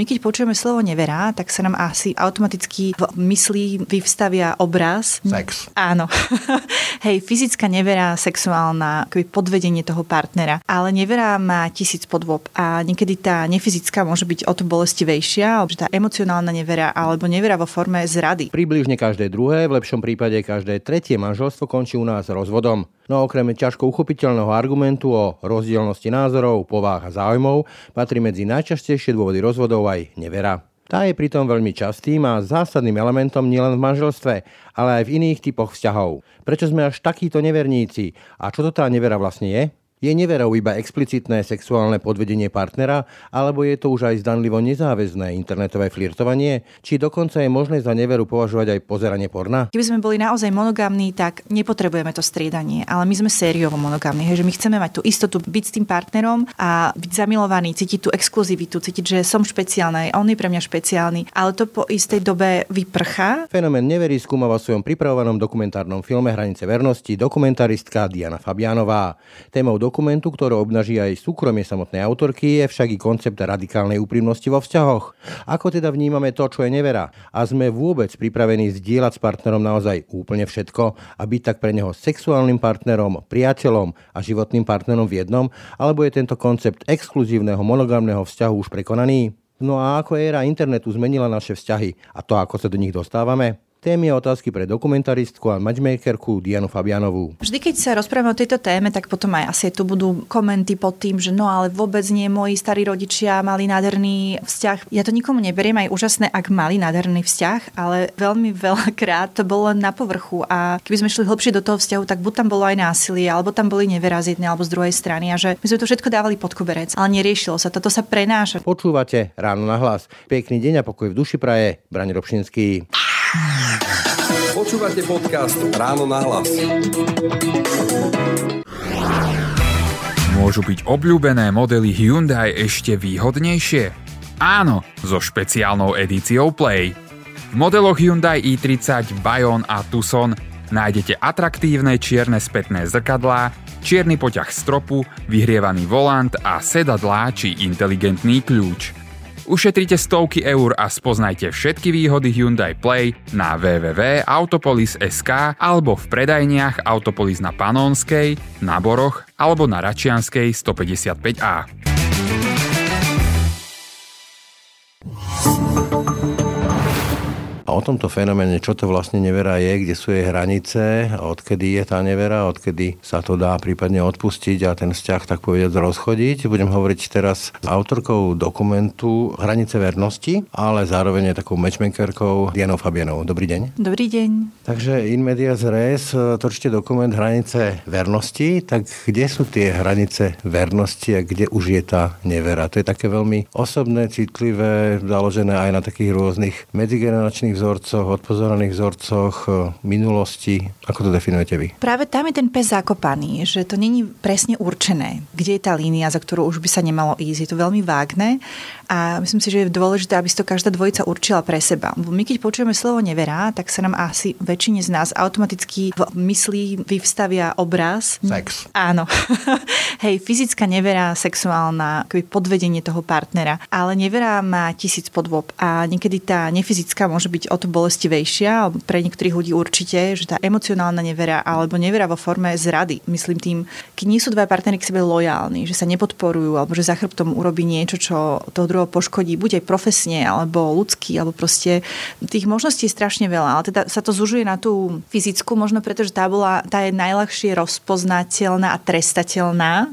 My keď počujeme slovo nevera, tak sa nám asi automaticky v mysli vyvstavia obraz. Sex. Áno. Hej, fyzická nevera, sexuálna, akoby podvedenie toho partnera. Ale nevera má tisíc podôb a niekedy tá nefyzická môže byť o to bolestivejšia, alebo tá emocionálna nevera alebo nevera vo forme zrady. Približne každé druhé, v lepšom prípade každé tretie manželstvo končí u nás rozvodom. No okrem ťažko uchopiteľného argumentu o rozdielnosti názorov, povách a záujmov patrí medzi najčastejšie dôvody rozvodov aj nevera. Tá je pritom veľmi častým a zásadným elementom nielen v manželstve, ale aj v iných typoch vzťahov. Prečo sme až takíto neverníci? A čo to tá nevera vlastne je? Je neverou iba explicitné sexuálne podvedenie partnera, alebo je to už aj zdanlivo nezáväzné internetové flirtovanie? Či dokonca je možné za neveru považovať aj pozeranie porna? Keby sme boli naozaj monogamní, tak nepotrebujeme to striedanie, ale my sme sériovo monogamní, že my chceme mať tú istotu byť s tým partnerom a byť zamilovaný, cítiť tú exkluzivitu, cítiť, že som špeciálna, on je pre mňa špeciálny, ale to po istej dobe vyprchá. Fenomén neverí skúma vo svojom pripravovanom dokumentárnom filme Hranice vernosti dokumentaristka Diana Fabianová. Témou dokumentu, ktorý obnaží aj súkromie samotnej autorky, je však i koncept radikálnej úprimnosti vo vzťahoch. Ako teda vnímame to, čo je nevera? A sme vôbec pripravení zdieľať s partnerom naozaj úplne všetko a byť tak pre neho sexuálnym partnerom, priateľom a životným partnerom v jednom? Alebo je tento koncept exkluzívneho monogamného vzťahu už prekonaný? No a ako éra internetu zmenila naše vzťahy a to, ako sa do nich dostávame? Témy a otázky pre dokumentaristku a matchmakerku Dianu Fabianovú. Vždy, keď sa rozprávame o tejto téme, tak potom aj asi tu budú komenty pod tým, že no ale vôbec nie, moji starí rodičia mali nádherný vzťah. Ja to nikomu neberiem, aj úžasné, ak mali nádherný vzťah, ale veľmi veľakrát to bolo len na povrchu a keby sme šli hlbšie do toho vzťahu, tak buď tam bolo aj násilie, alebo tam boli nevera z jednej alebo z druhej strany a že my sme to všetko dávali pod koberec, ale neriešilo sa. Toto sa prenáša. Počúvate ráno na hlas. Pekný deň a pokoj v duši praje. Brani Robšinský. Počúvate podcast Ráno na hlas. Môžu byť obľúbené modely Hyundai ešte výhodnejšie? Áno, so špeciálnou edíciou Play. V modeloch Hyundai i30, Bayon a Tucson nájdete atraktívne čierne spätné zrkadlá, čierny poťah stropu, vyhrievaný volant a sedadlá či inteligentný kľúč – Ušetrite stovky eur a spoznajte všetky výhody Hyundai Play na www.autopolis.sk alebo v predajniach Autopolis na Panonskej, na Boroch alebo na Račianskej 155A. A o tomto fenoméne, čo to vlastne nevera je, kde sú jej hranice, odkedy je tá nevera, odkedy sa to dá prípadne odpustiť a ten vzťah tak povedať rozchodiť. Budem hovoriť teraz s autorkou dokumentu Hranice vernosti, ale zároveň je takou matchmakerkou Dianou Fabianou. Dobrý deň. Dobrý deň. Takže in medias res, točte dokument Hranice vernosti, tak kde sú tie hranice vernosti a kde už je tá nevera? To je také veľmi osobné, citlivé, založené aj na takých rôznych medzigeneračných vzorcoch, odpozoraných vzorcoch e, minulosti. Ako to definujete vy? Práve tam je ten pes zakopaný, že to není presne určené, kde je tá línia, za ktorú už by sa nemalo ísť. Je to veľmi vágne a myslím si, že je dôležité, aby si to každá dvojica určila pre seba. My keď počujeme slovo nevera, tak sa nám asi väčšine z nás automaticky v mysli vyvstavia obraz. Sex. Áno. Hej, fyzická nevera, sexuálna, podvedenie toho partnera. Ale nevera má tisíc podôb a niekedy tá nefyzická môže byť o to bolestivejšia, pre niektorých ľudí určite, že tá emocionálna nevera alebo nevera vo forme zrady. Myslím tým, keď nie sú dva partnery k sebe lojálni, že sa nepodporujú alebo že za chrbtom urobí niečo, čo toho druhého poškodí, buď aj profesne alebo ľudský, alebo proste tých možností je strašne veľa. Ale teda sa to zužuje na tú fyzickú, možno preto, že tá, bola, tá je najľahšie rozpoznateľná a trestateľná.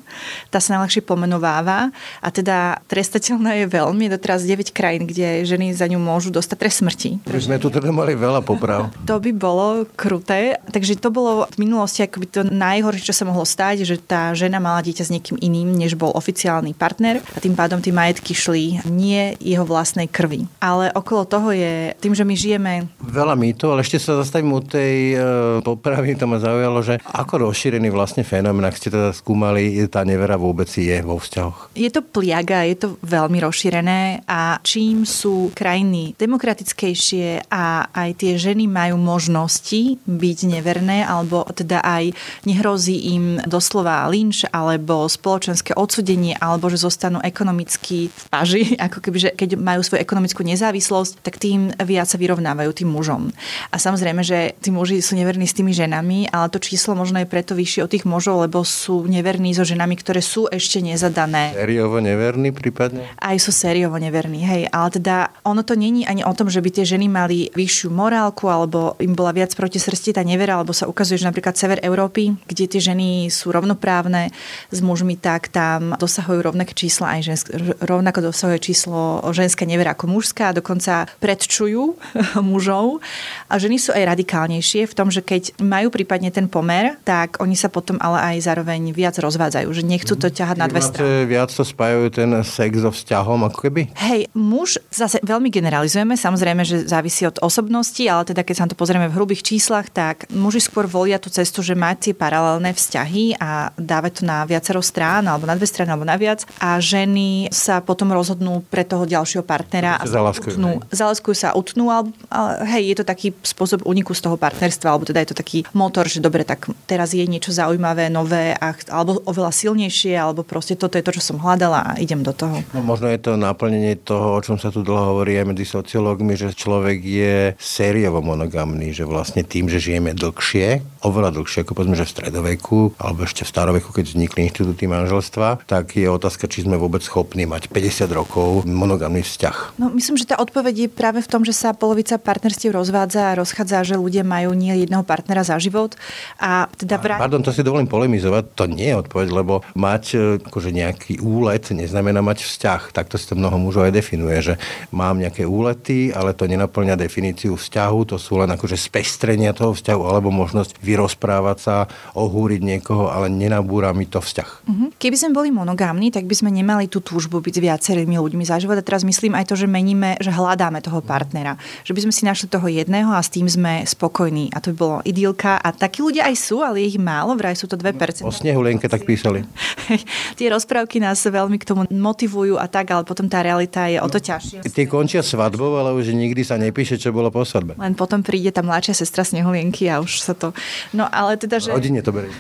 Tá sa najľahšie pomenováva a teda trestateľná je veľmi. Je to teraz 9 krajín, kde ženy za ňu môžu dostať trest smrti. My sme tu teda mali veľa poprav. To by bolo kruté. Takže to bolo v minulosti akoby to najhoršie, čo sa mohlo stať, že tá žena mala dieťa s niekým iným, než bol oficiálny partner a tým pádom tie majetky šli nie jeho vlastnej krvi. Ale okolo toho je, tým, že my žijeme... Veľa mýtov, ale ešte sa zastavím u tej e, popravy, to ma zaujalo, že ako rozšírený vlastne fenomén, ak ste teda skúmali, tá nevera vôbec je vo vzťahoch. Je to pliaga, je to veľmi rozšírené a čím sú krajiny demokratickejšie, že a aj tie ženy majú možnosti byť neverné, alebo teda aj nehrozí im doslova lynč, alebo spoločenské odsudenie, alebo že zostanú ekonomicky v paži, ako keby, že keď majú svoju ekonomickú nezávislosť, tak tým viac sa vyrovnávajú tým mužom. A samozrejme, že tí muži sú neverní s tými ženami, ale to číslo možno je preto vyššie od tých mužov, lebo sú neverní so ženami, ktoré sú ešte nezadané. Sériovo neverní prípadne? Aj sú sériovo neverní, hej. Ale teda ono to není ani o tom, že by tie ženy mali vyššiu morálku alebo im bola viac proti srsti tá nevera, alebo sa ukazuje, že napríklad sever Európy, kde tie ženy sú rovnoprávne s mužmi, tak tam dosahujú rovnaké čísla aj žensk, rovnako dosahuje číslo ženská nevera ako mužská, dokonca predčujú mužov. A ženy sú aj radikálnejšie v tom, že keď majú prípadne ten pomer, tak oni sa potom ale aj zároveň viac rozvádzajú, že nechcú to ťahať na dve strany. Viac to spájajú ten sex so vzťahom, ako keby? Hej, muž zase veľmi generalizujeme, samozrejme, že závisí od osobnosti, ale teda keď sa na to pozrieme v hrubých číslach, tak muži skôr volia tú cestu, že máte paralelné vzťahy a dávať to na viacero strán, alebo na dve strany, alebo na viac. A ženy sa potom rozhodnú pre toho ďalšieho partnera. A zalaskujú. Utnú, zalaskujú sa, utnú, ale, ale hej, je to taký spôsob uniku z toho partnerstva, alebo teda je to taký motor, že dobre, tak teraz je niečo zaujímavé, nové, a, alebo oveľa silnejšie, alebo proste toto je to, čo som hľadala a idem do toho. No, možno je to naplnenie toho, o čom sa tu dlho hovorí aj medzi sociológmi, že človek je sériovo monogamný, že vlastne tým, že žijeme dlhšie, oveľa dlhšie, ako povedzme, že v stredoveku, alebo ešte v staroveku, keď vznikli inštitúty manželstva, tak je otázka, či sme vôbec schopní mať 50 rokov monogamný vzťah. No, myslím, že tá odpoveď je práve v tom, že sa polovica partnerstiev rozvádza a rozchádza, že ľudia majú nie jedného partnera za život. A teda vrát... Pardon, to si dovolím polemizovať, to nie je odpoveď, lebo mať e, akože nejaký úlet neznamená mať vzťah. Takto si to mnoho mužov aj definuje, že mám nejaké úlety, ale to nenaplňa definíciu vzťahu, to sú len akože spestrenia toho vzťahu alebo možnosť vyrozprávať sa, ohúriť niekoho, ale nenabúra mi to vzťah. Uh-huh. Keby sme boli monogámni, tak by sme nemali tú túžbu byť s viacerými ľuďmi za život. A teraz myslím aj to, že meníme, že hľadáme toho partnera. Že by sme si našli toho jedného a s tým sme spokojní. A to by bolo idylka. A takí ľudia aj sú, ale ich málo, vraj sú to 2%. O snehu Lenke tak písali. Tie rozprávky nás veľmi k tomu motivujú a tak, ale potom tá realita je o to ťažšia. Tie končia svadbou, ale už nikdy sa nepíše, čo bolo po svadbe. Len potom príde tá mladšia sestra Snehulienky a už sa to... No ale teda, že... Rodine to berie.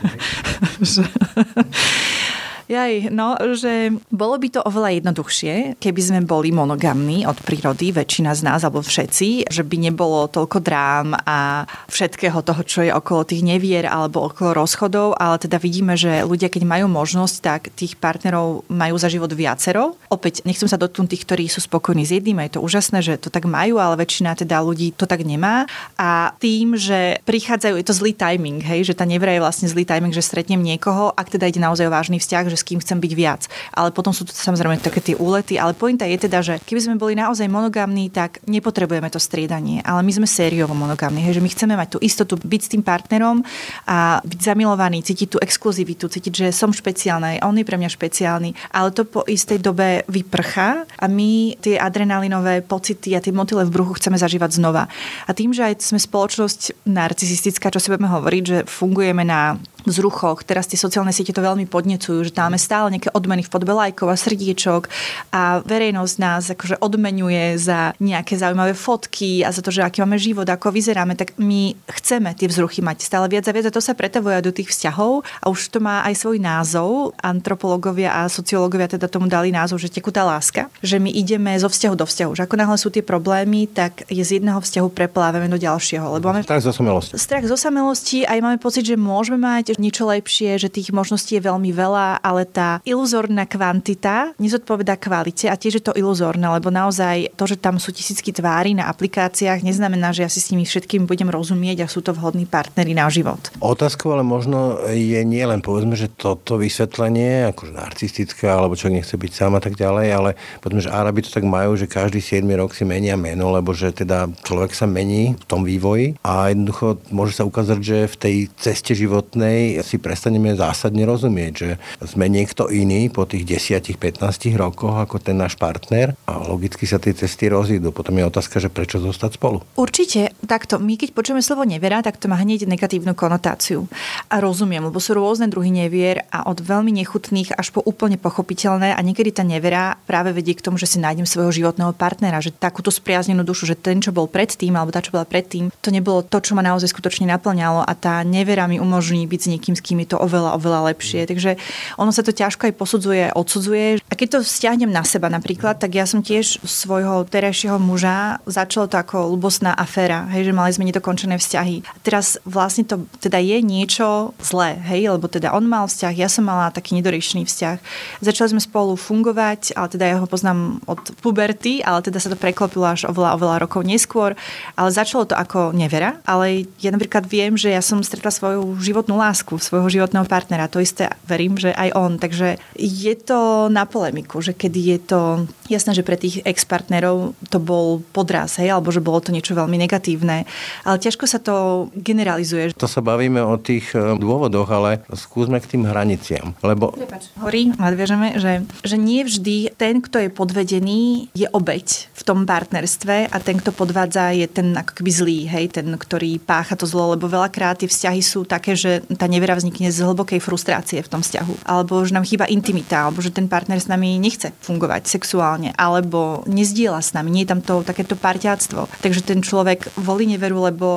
Jaj, no, že bolo by to oveľa jednoduchšie, keby sme boli monogamní od prírody, väčšina z nás, alebo všetci, že by nebolo toľko drám a všetkého toho, čo je okolo tých nevier alebo okolo rozchodov, ale teda vidíme, že ľudia, keď majú možnosť, tak tých partnerov majú za život viacero. Opäť, nechcem sa dotknúť tých, ktorí sú spokojní s jedným, je to úžasné, že to tak majú, ale väčšina teda ľudí to tak nemá. A tým, že prichádzajú, je to zlý timing, hej, že tá nevera je vlastne zlý timing, že stretnem niekoho, ak teda ide naozaj o vážny vzťah, že s kým chcem byť viac. Ale potom sú tu samozrejme také tie úlety, ale pointa je teda, že keby sme boli naozaj monogamní, tak nepotrebujeme to striedanie, ale my sme sériovo monogamní, hej, že my chceme mať tú istotu byť s tým partnerom a byť zamilovaný, cítiť tú exkluzivitu, cítiť, že som špeciálna, on je pre mňa špeciálny, ale to po istej dobe vyprchá a my tie adrenalinové pocity a tie motyle v bruchu chceme zažívať znova. A tým, že aj sme spoločnosť narcisistická, čo si budeme hovoriť, že fungujeme na vzruchoch. Teraz tie sociálne siete to veľmi podnecujú, že tam máme stále nejaké odmeny v podobe lajkov a srdiečok a verejnosť nás akože odmenuje za nejaké zaujímavé fotky a za to, že aký máme život, ako vyzeráme, tak my chceme tie vzruchy mať stále viac a viac a to sa pretavuje do tých vzťahov a už to má aj svoj názov. Antropológovia a sociológovia teda tomu dali názov, že tekutá láska, že my ideme zo vzťahu do vzťahu, že ako náhle sú tie problémy, tak je z jedného vzťahu preplávame do ďalšieho. Lebo máme strach zo samelosti. Strach zo samelosti aj máme pocit, že môžeme mať niečo lepšie, že tých možností je veľmi veľa, ale tá iluzórna kvantita nezodpoveda kvalite a tiež je to iluzórne, lebo naozaj to, že tam sú tisícky tvári na aplikáciách, neznamená, že ja si s nimi všetkým budem rozumieť a sú to vhodní partnery na život. Otázkou ale možno je nie len povedzme, že toto vysvetlenie, akože narcistické, alebo čo nechce byť sám a tak ďalej, ale povedzme, že Arabi to tak majú, že každý 7 rok si menia meno, lebo že teda človek sa mení v tom vývoji a jednoducho môže sa ukázať, že v tej ceste životnej si prestaneme zásadne rozumieť, že sme niekto iný po tých 10-15 rokoch ako ten náš partner a logicky sa tie cesty rozídu. Potom je otázka, že prečo zostať spolu. Určite. Takto, my keď počujeme slovo nevera, tak to má hneď negatívnu konotáciu. A rozumiem, lebo sú rôzne druhy nevier a od veľmi nechutných až po úplne pochopiteľné a niekedy tá nevera práve vedie k tomu, že si nájdem svojho životného partnera, že takúto spriaznenú dušu, že ten, čo bol predtým, alebo tá, čo bola predtým, to nebolo to, čo ma naozaj skutočne naplňalo a tá nevera mi umožní byť s niekým, s kým je to oveľa, oveľa lepšie. Takže ono sa to ťažko aj posudzuje, odsudzuje. A keď to vzťahnem na seba napríklad, tak ja som tiež svojho terajšieho muža začalo to ako ľubostná aféra, hej, že mali sme nedokončené vzťahy. A teraz vlastne to teda je niečo zlé, hej, lebo teda on mal vzťah, ja som mala taký nedoriešený vzťah. Začali sme spolu fungovať, ale teda ja ho poznám od puberty, ale teda sa to preklopilo až oveľa, oveľa rokov neskôr. Ale začalo to ako nevera, ale ja napríklad viem, že ja som stretla svoju životnú lásku, svojho životného partnera. To isté verím, že aj on. Takže je to na polemiku, že kedy je to jasné, že pre tých ex-partnerov to bol podraz, hej, alebo že bolo to niečo veľmi negatívne. Ale ťažko sa to generalizuje. To sa bavíme o tých e, dôvodoch, ale skúsme k tým hraniciam. Lebo... Prepač. Horí, nadviažeme, že, že nie vždy ten, kto je podvedený, je obeď v tom partnerstve a ten, kto podvádza, je ten ako keby zlý, hej, ten, ktorý pácha to zlo, lebo veľakrát tie vzťahy sú také, že tá nevera vznikne z hlbokej frustrácie v tom vzťahu. Alebo že nám chýba intimita, alebo že ten partner s nami nechce fungovať sexuálne, alebo nezdiela s nami, nie je tam to takéto parťáctvo. Takže ten človek volí neveru, lebo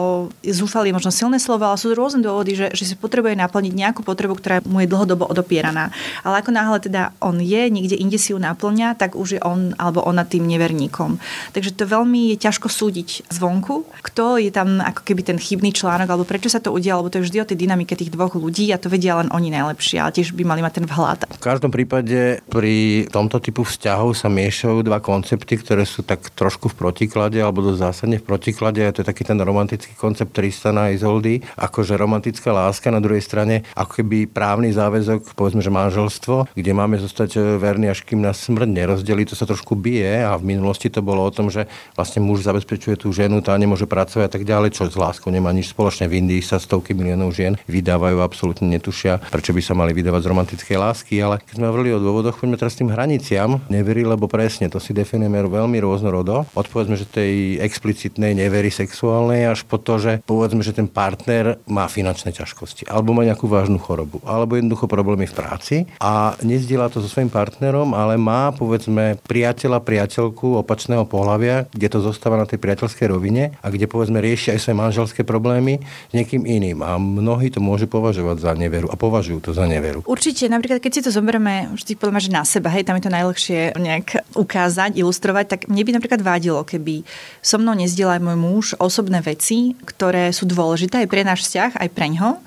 zúfali možno silné slovo, ale sú rôzne dôvody, že, že si potrebuje naplniť nejakú potrebu, ktorá mu je dlhodobo odopieraná. Ale ako náhle teda on je, niekde inde si ju naplňa, tak už je on alebo ona tým neverníkom. Takže to veľmi je ťažko súdiť zvonku, kto je tam ako keby ten chybný článok, alebo prečo sa to udialo, lebo to je vždy o tej dynamike tých dvoch ľudí a to vedia len oni najlepšie, ale tiež by mali mať ten vhľad. V každom prípade pri tomto typu vzťahov sa miešajú dva koncepty, ktoré sú tak trošku v protiklade alebo dosť zásadne v protiklade. A to je taký ten romantický koncept Tristana a Izoldy, akože romantická láska na druhej strane, ako keby právny záväzok, povedzme, že manželstvo, kde máme zostať verní, až kým nás smrť nerozdelí, to sa trošku bije a v minulosti to bolo o tom, že vlastne muž zabezpečuje tú ženu, tá nemôže pracovať a tak ďalej, čo s láskou nemá nič spoločné. V Indii sa stovky miliónov žien vydávajú, absolútne netušia, prečo by sa mali vydávať z romantickej lásky, ale keď sme hovorili o dôvodoch, poďme teraz tým hraniciam. Neverí, lebo presne to si definujeme veľmi rôznorodo. Od povedzme, že tej explicitnej nevery sexuálnej až po to, že povedzme, že ten partner má finančné ťažkosti alebo má nejakú vážnu chorobu alebo jednoducho problémy v práci a nezdiela to so svojím partnerom, ale má povedzme priateľa, priateľku opačného pohľavia, kde to zostáva na tej priateľskej rovine a kde povedzme rieši aj svoje manželské problémy s niekým iným. A mnohí to môžu považovať za neveru a považujú to za neveru. Určite, napríklad keď si to zoberieme vždy podľa že na seba, hej, tam je to najlepšie nejak ukázať, ilustrovať, tak mne by napríklad vádilo, keby so mnou nezdiel aj môj muž osobné veci, ktoré sú dôležité aj pre náš vzťah, aj pre ňo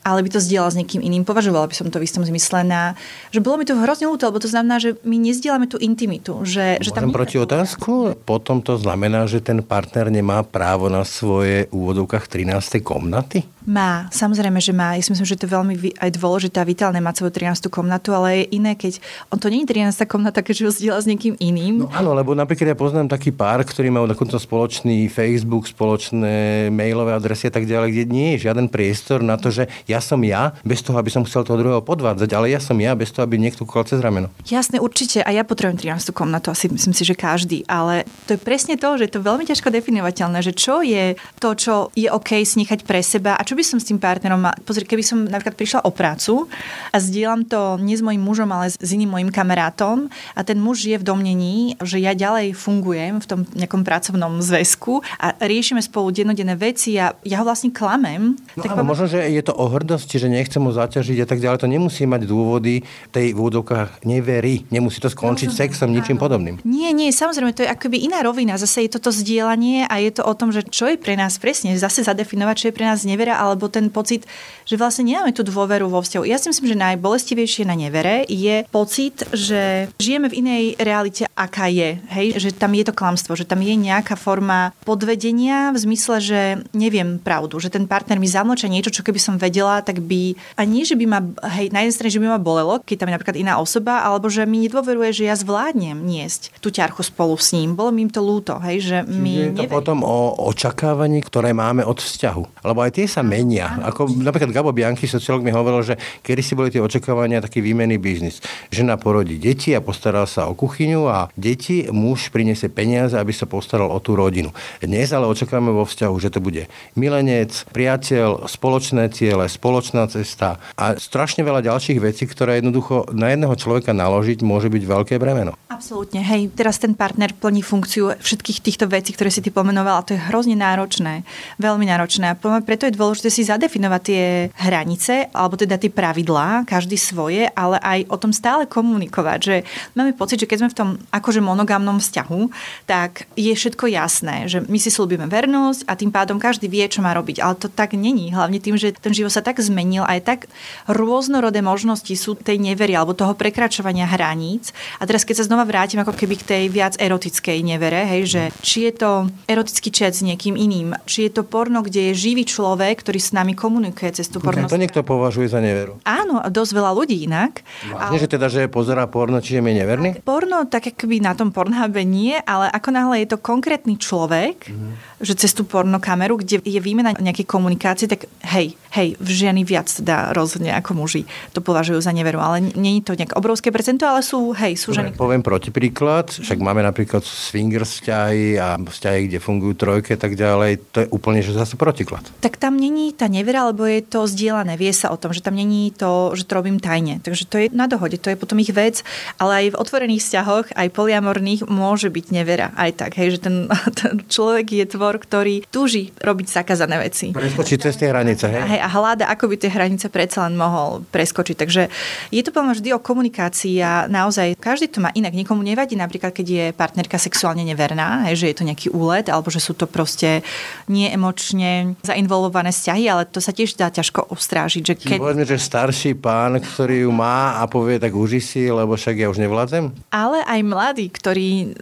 ale by to zdieľal s niekým iným. Považovala by som to v istom zmysle na, že bolo mi to hrozne ľúto, lebo to znamená, že my nezdielame tú intimitu. Že, že tam proti otázku? Potom to znamená, že ten partner nemá právo na svoje úvodovkách 13. komnaty? Má, samozrejme, že má. Ja si myslím, že to je veľmi aj dôležité a vitálne mať svoju 13. komnatu, ale je iné, keď on to nie je 13. komnata, keďže ho zdieľa s niekým iným. No áno, lebo napríklad ja poznám taký pár, ktorý má dokonca spoločný Facebook, spoločné mailové adresy a tak ďalej, kde nie je žiaden priestor na to, že ja som ja, bez toho, aby som chcel toho druhého podvádzať, ale ja som ja, bez toho, aby niekto kúkal cez rameno. Jasné, určite. A ja potrebujem 13. komnatu, asi myslím si, že každý. Ale to je presne to, že je to veľmi ťažko definovateľné, že čo je to, čo je OK snechať pre seba a čo by som s tým partnerom Pozri, keby som napríklad prišla o prácu a zdieľam to nie s mojim mužom, ale s iným mojim kamarátom a ten muž je v domnení, že ja ďalej fungujem v tom nejakom pracovnom zväzku a riešime spolu dennodenné veci a ja ho vlastne klamem. No tak áno, možno, že je to o hrdosti, že nechcem ho zaťažiť a tak ďalej. To nemusí mať dôvody tej v úvodovkách neverí. Nemusí to skončiť no, sexom, ničím podobným. Nie, nie, samozrejme, to je akoby iná rovina. Zase je toto zdieľanie a je to o tom, že čo je pre nás presne, zase zadefinovať, čo je pre nás nevera, alebo ten pocit, že vlastne nemáme tú dôveru vo vzťahu. Ja si myslím, že najbolestivejšie na nevere je pocit, že žijeme v inej realite, aká je. Hej? Že tam je to klamstvo, že tam je nejaká forma podvedenia v zmysle, že neviem pravdu, že ten partner mi zamlča niečo, čo keby som vedela, tak by, a nie, že by ma, hej, na jednej strane, že by ma bolelo, keď tam je napríklad iná osoba, alebo že mi nedôveruje, že ja zvládnem niesť tú ťarchu spolu s ním. Bolo mi im to ľúto, hej, že Čiže je to potom o očakávaní, ktoré máme od vzťahu. Lebo aj tie sa menia. Ako napríklad Gabo Bianchi, sociológ, mi hovoril, že kedy si boli tie očakávania taký výmenný biznis. Žena porodí deti a postará sa o kuchyňu a deti, muž priniesie peniaze, aby sa postaral o tú rodinu. Dnes ale očakávame vo vzťahu, že to bude milenec, priateľ, spoločné ciele, spoločná cesta a strašne veľa ďalších vecí, ktoré jednoducho na jedného človeka naložiť môže byť veľké bremeno. Absolútne. Hej, teraz ten partner plní funkciu všetkých týchto vecí, ktoré si ty pomenovala. To je hrozne náročné. Veľmi náročné. A preto je dôležité si zadefinovať tie hranice, alebo teda tie pravidlá, každý svoje, ale aj o tom stále komunikovať. Že máme pocit, že keď sme v tom akože monogamnom vzťahu, tak je všetko jasné, že my si slúbime vernosť a tým pádom každý vie, čo má robiť. Ale to tak není. Hlavne tým, že ten život sa tak zmenil a je tak rôznorodé možnosti sú tej nevery alebo toho prekračovania hraníc. A teraz keď sa znova vrátim ako keby k tej viac erotickej nevere, hej, že či je to erotický čet s niekým iným, či je to porno, kde je živý človek, ktorý s nami komunikuje cez tú porno. To niekto považuje za neveru. Áno, dosť veľa ľudí inak. Vážne, ale... že teda, že pozerá porno, čiže je neverný? Porno, tak akoby na tom pornhube nie, ale ako náhle je to konkrétny človek, mm-hmm. že cez tú pornokameru, kde je výmena nejakej komunikácie, tak hej, hej, ženy viac teda rozhodne ako muži to považujú za neveru, ale nie je to nejak obrovské percento, ale sú, hej, sú ženy. Poviem protipríklad, však máme napríklad swinger vzťahy a vzťahy, kde fungujú trojky a tak ďalej, to je úplne že zase protiklad. Tak tam není tá nevera, alebo je to zdieľané, vie sa o tom, že tam není to, že to robím tajne. Takže to je na dohode, to je potom ich vec, ale aj v otvorených vzťahoch, aj poliamorných môže byť nevera. Aj tak, hej, že ten, ten človek je tvor, ktorý túži robiť zakázané veci. Preskočiť cez tie hranice, hej? hej? a hľada, ako by tie hranice predsa len mohol preskočiť. Takže je to pomôcť vždy o komunikácii a naozaj každý to má inak. Nikomu nevadí napríklad, keď je partnerka sexuálne neverná, hej, že je to nejaký úlet, alebo že sú to proste neemočne zainvolvované vzťahy, ale to sa tiež dá ťažko ustrážiť. Že keď... Povedzme, že starší pán, ktorý ju má a povie, tak uži si, lebo však ja už nevládzem. Ale aj mladý, ktorý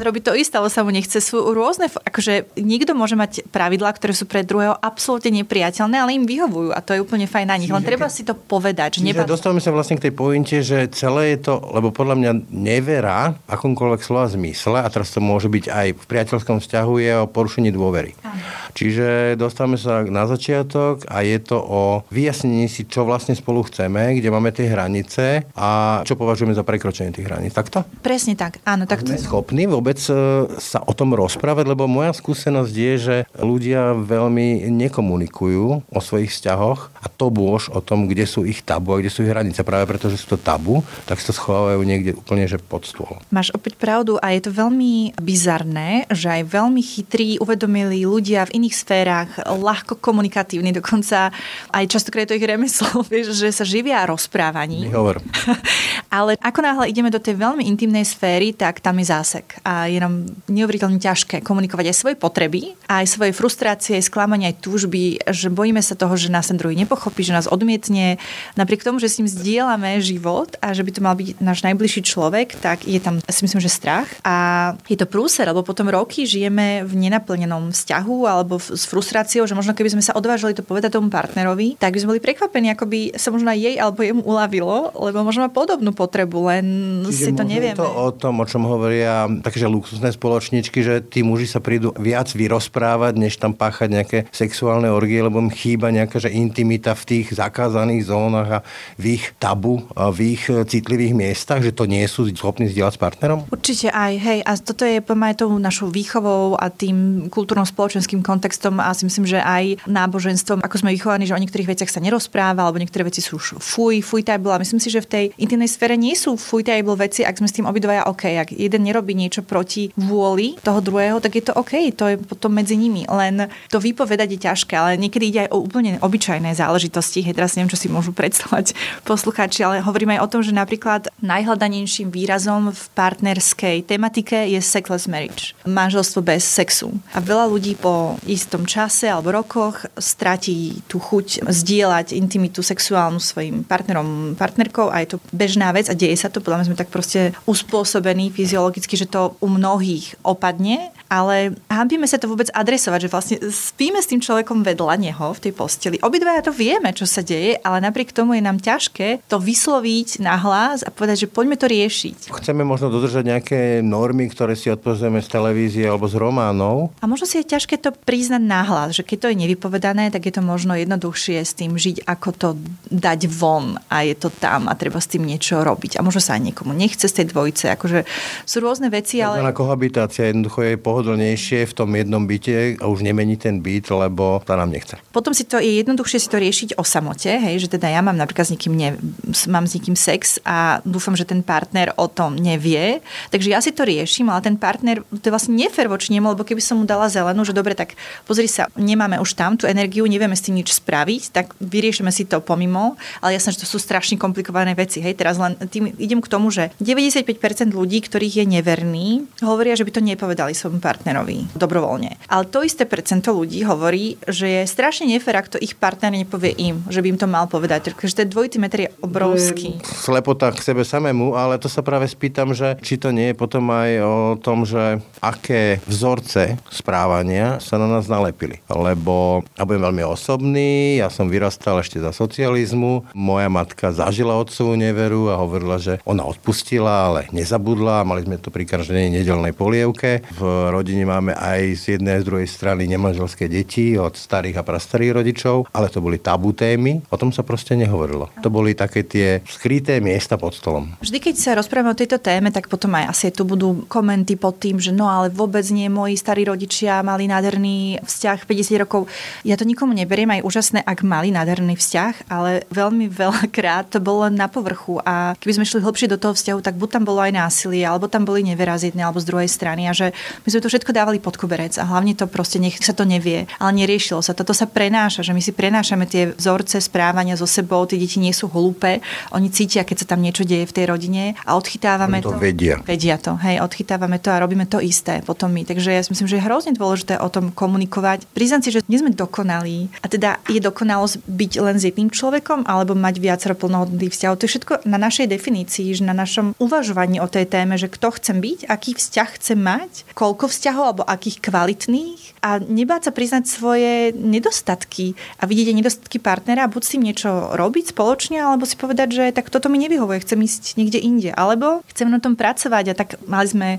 robí to isté, ale sa mu nechce. Sú rôzne, akože nikto môže mať pravidlá, ktoré sú pre druhého absolútne nepriateľné, ale im vyhovujú a to je úplne fajn na nich. Len treba si to povedať. Že Čiže dostávame sa vlastne k tej pointe, že celé je to, lebo podľa mňa nevera akomkoľvek slova zmysle, a teraz to môže byť aj v priateľskom vzťahu, je o porušení dôvery. Aha. Čiže dostávame sa na začiatok a je to o vyjasnení si, čo vlastne spolu chceme, kde máme tie hranice a čo považujeme za prekročenie tých hraníc. Takto? Presne tak, áno. Tak Sme schopní vôbec e, sa o tom rozprávať, lebo moja skúsenosť je, že ľudia veľmi nekomunikujú o svojich vzťahoch a to bôž o tom, kde sú ich tabu a kde sú ich hranice. Práve preto, že sú to tabu, tak to schovávajú niekde úplne že pod stôl. Máš opäť pravdu a je to veľmi bizarné, že aj veľmi chytrí, uvedomili ľudia v iných sférach, ľahko komunikatívni, dokonca aj častokrát je to ich remeslo, vieš, že sa živia rozprávaní. Hovor. Ale ako náhle ideme do tej veľmi intimnej sféry, tak tam je zásek. A je nám neuveriteľne ťažké komunikovať aj svoje potreby, aj svoje frustrácie, aj sklamania, aj túžby, že bojíme sa toho, že nás ten druhý nepochopí, že nás odmietne. Napriek tomu, že s ním zdieľame život a že by to mal byť náš najbližší človek, tak je tam, si myslím, že strach. A je to prúser, lebo potom roky žijeme v nenaplnenom vzťahu alebo s frustráciou, že možno keby sme sa odvážili to povedať tomu partnerovi, tak by sme boli prekvapení, ako by sa možno aj jej alebo jemu uľavilo, lebo možno má podobnú potrebu, len Čiže si to nevieme. to o tom, o čom hovoria také, že luxusné spoločničky, že tí muži sa prídu viac vyrozprávať, než tam páchať nejaké sexuálne orgie, lebo im chýba nejaká že intimita v tých zakázaných zónach a v ich tabu, a v ich citlivých miestach, že to nie sú schopní zdieľať s partnerom? Určite aj, hej. A toto je aj tou našou výchovou a tým kultúrno-spoločenským kontextom a si myslím, že aj náboženstvom, ako sme vychovaní, že o niektorých veciach sa nerozpráva, alebo niektoré veci sú už fuj, fuj table. A myslím si, že v tej intimnej sfére nie sú fuj table veci, ak sme s tým obidvaja OK. Ak jeden nerobí niečo proti vôli toho druhého, tak je to OK. To je potom medzi nimi. Len to vypovedať je ťažké, ale niekedy ide aj o úplne obyčajné záležitosti. Hej, teraz neviem, čo si môžu predstavať poslucháči, ale hovoríme aj o tom, že napríklad najhľadanejším výrazom v partnerskej tematike je sexless marriage. Manželstvo bez sexu. A veľa ľudí po istom čase alebo rokoch stratí tú chuť zdieľať intimitu sexuálnu svojim partnerom, partnerkou a je to bežná vec a deje sa to. Podľa mňa sme tak proste uspôsobení fyziologicky, že to u mnohých opadne ale hábime sa to vôbec adresovať, že vlastne spíme s tým človekom vedľa neho v tej posteli. Obidvaja to vieme, čo sa deje, ale napriek tomu je nám ťažké to vysloviť na hlas a povedať, že poďme to riešiť. Chceme možno dodržať nejaké normy, ktoré si odpozrieme z televízie alebo z románov. A možno si je ťažké to priznať na hlas, že keď to je povedané, tak je to možno jednoduchšie s tým žiť, ako to dať von a je to tam a treba s tým niečo robiť. A možno sa aj niekomu nechce z tej dvojice. Akože sú rôzne veci, ale... Na kohabitácia jednoducho je pohodlnejšie v tom jednom byte a už nemení ten byt, lebo tá nám nechce. Potom si to je jednoduchšie si to riešiť o samote, hej, že teda ja mám napríklad s nikým, ne, mám s nikým sex a dúfam, že ten partner o tom nevie. Takže ja si to riešim, ale ten partner, to je vlastne nefér voči nemu, lebo keby som mu dala zelenú, že dobre, tak pozri sa, nemáme už tam tú energiu, nevieme s tým nič spraviť, tak vyriešime si to pomimo, ale jasné, že to sú strašne komplikované veci. Hej, teraz len tým idem k tomu, že 95% ľudí, ktorých je neverný, hovoria, že by to nepovedali svojmu partnerovi dobrovoľne. Ale to isté percento ľudí hovorí, že je strašne nefér, ak to ich partner nepovie im, že by im to mal povedať. Takže ten dvojitý meter je obrovský. Slepota k sebe samému, ale to sa práve spýtam, že či to nie je potom aj o tom, že aké vzorce správania sa na nás nalepili. Lebo, a budem veľmi osobný, ja som vyrastal ešte za socializmu, moja matka zažila otcovú neveru a hovorila, že ona odpustila, ale nezabudla, mali sme to pri každej nedelnej polievke. V rodine máme aj z jednej a z druhej strany nemanželské deti od starých a prastarých rodičov, ale to boli tabu témy, o tom sa proste nehovorilo. To boli také tie skryté miesta pod stolom. Vždy, keď sa rozprávame o tejto téme, tak potom aj asi tu budú komenty pod tým, že no ale vôbec nie, moji starí rodičia mali nádherný vzťah 50 rokov. Ja to nikomu neberiem, aj úžasné, ak mali nádherný vzťah, ale veľmi veľakrát to bolo len na povrchu a keby sme šli hlbšie do toho vzťahu, tak buď tam bolo aj násilie, alebo tam boli nevera z jednej alebo z druhej strany a že my sme to všetko dávali pod koberec a hlavne to proste nech sa to nevie, ale neriešilo sa. Toto sa prenáša, že my si prenášame tie vzorce správania so sebou, tie deti nie sú hlúpe, oni cítia, keď sa tam niečo deje v tej rodine a odchytávame to. to vedia. Vedia to, hej, odchytávame to a robíme to isté potom my. Takže ja si myslím, že je hrozne dôležité o tom komunikovať. Priznám si, že nie sme dokonalí. A teda je dokonalosť byť len s jedným človekom alebo mať viacero plnohodnotných vzťahov. To je všetko na našej definícii, že na našom uvažovaní o tej téme, že kto chcem byť, aký vzťah chcem mať, koľko vzťahov alebo akých kvalitných a nebáť sa priznať svoje nedostatky a vidieť aj nedostatky partnera a buď s tým niečo robiť spoločne, alebo si povedať, že tak toto mi nevyhovuje, chcem ísť niekde inde. Alebo chcem na tom pracovať a tak mali sme,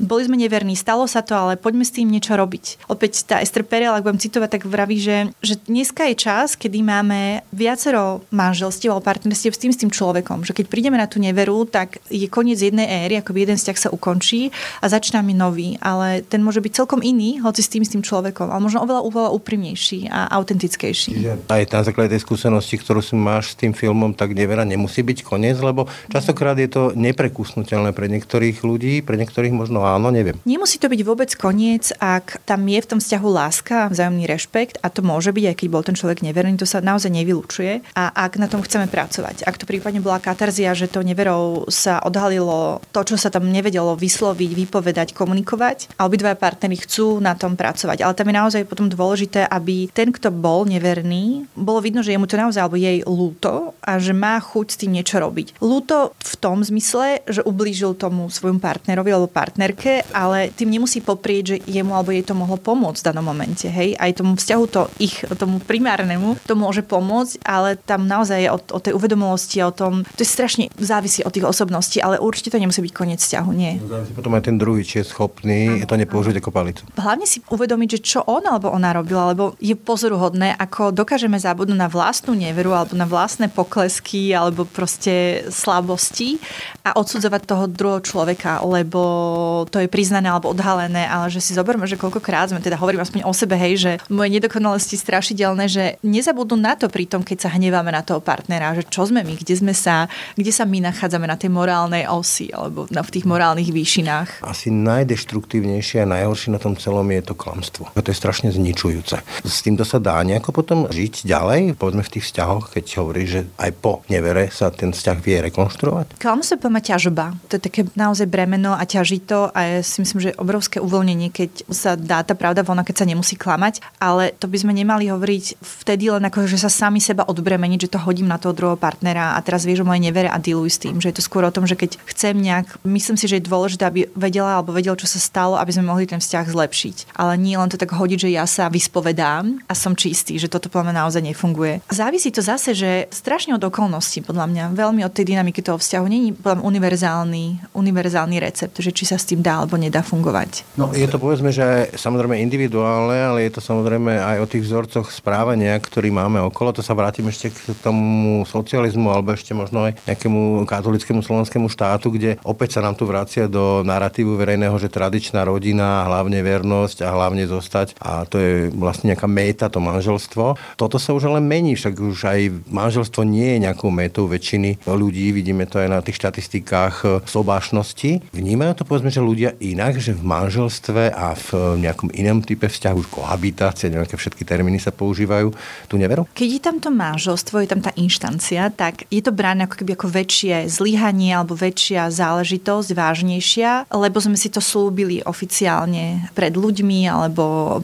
boli sme neverní, stalo sa to, ale poďme s tým niečo robiť. Opäť tá Esther Perel, ak budem citovať, tak vraví, že, že dneska je čas, kedy máme viacero manželstiev alebo partnerstiev s tým, s tým človekom. Že keď prídeme na tú neveru, tak je koniec jednej éry, ako jeden vzťah sa ukončí a začína mi nový. Ale ten môže byť celkom iný, hoci s tým, s tým človekom. Ale možno oveľa, oveľa úprimnejší a autentickejší. Čiže aj na základe tej skúsenosti, ktorú si máš s tým filmom, tak nevera nemusí byť koniec, lebo častokrát je to neprekusnutelné pre niektorých ľudí, pre niektorých možno áno, neviem. Nemusí to byť vôbec koniec, ak tam je v tom vzťahu láska, vzájomný rešpekt a to môže byť, aj keď bol ten človek neverný, to sa naozaj nevylučuje. A ak na tom chceme pracovať, ak to prípadne bola katarzia, že to neverou sa odhalilo to, čo sa tam nevedelo vysloviť, vypovedať, komunikovať a obidva partnery chcú na tom pracovať. Ale tam je naozaj potom dôležité, aby ten, kto bol neverný, bolo vidno, že je mu to naozaj alebo jej lúto a že má chuť s tým niečo robiť. Lúto v tom zmysle, že ublížil tomu svojmu partnerovi alebo partnerke, ale tým nemusí poprieť, že jemu alebo jej to mohlo pomôcť v danom momente. Hej? Aj tomu vzťahu to ich, tomu primárnemu to môže pomôcť, ale tam naozaj je o, o tej uvedomosti, o tom, to je strašne závisí od tých osobností, ale určite to nemusí byť koniec vzťahu, nie. Závisí potom aj ten druhý, či je schopný ano. to nepoužiť ako palicu. Hlavne si uvedomiť, že čo on alebo ona robila, lebo je pozoruhodné, ako dokážeme zabudnúť na vlastnú neveru alebo na vlastné poklesky alebo proste slabosti a odsudzovať toho druhého človeka, lebo to je priznané alebo odhalené, ale že si zoberme, že koľkokrát sme, teda hovorím aspoň o sebe, hej, že moje nedokonalosti strašidelné, že nezabudnú na to pri tom, keď sa hneváme na toho partnera, že čo sme my, kde sme sa, kde sa my nachádzame na tej morálnej osi alebo na, v tých morálnych výšinách. Asi najdeštruktívnejšie a najhoršie na tom celom je to klamstvo. To je strašne zničujúce. S týmto sa dá nejako potom žiť ďalej, povedzme v tých vzťahoch, keď hovorí, že aj po nevere sa ten vzťah vie rekonštruovať? Klamstvo má ťažba. To je také naozaj bremeno a ťažito a ja si myslím, že obrovské uvoľnenie, keď sa dá tá pravda von, keď sa nemusí klamať, ale to by sme nemali hovoriť vtedy len ako, že sa sami seba odbremeniť, že to hodím na toho druhého partnera a teraz vieš o mojej nevere a dealuj s tým, že je to skôr o tom, že keď chcem nejak, myslím si, že je dôležité, aby vedela alebo vedel, čo sa stalo, aby sme mohli ten vzťah zlepšiť. Ale nie len to tak hodiť, že ja sa vyspovedám a som čistý, že toto podľa mňa naozaj nefunguje. Závisí to zase, že strašne od okolností, podľa mňa, veľmi od tej dynamiky toho vzťahu. Není podľa mňa univerzálny, univerzálny recept, že či sa s tým dá alebo nedá fungovať. No je to povedzme, že samozrejme individuálne, ale je to samozrejme aj o tých vzorcoch správania, ktorý máme okolo, to sa vrátim ešte k tomu socializmu alebo ešte možno aj nejakému katolickému slovenskému štátu, kde opäť sa nám tu vracia do narratívu verejného, že tradičná rodina, hlavne vernosť a hlavne zostať a to je vlastne nejaká méta, to manželstvo. Toto sa už ale mení, však už aj manželstvo nie je nejakou métou väčšiny ľudí, vidíme to aj na tých štatistikách sobášnosti. Vnímajú to povedzme, že ľudia inak, že v manželstve a v nejakom inom type vzťahu, už kohabitácia, nejaké všetky termíny sa používajú, tu neveru? Keď je tam to manželstvo, je tam tá inštancia, tak je to bráne ako keby ako väčšie zlyhanie alebo väčšia záležitosť, vážnejšia, lebo sme si to slúbili oficiálne pred ľuďmi alebo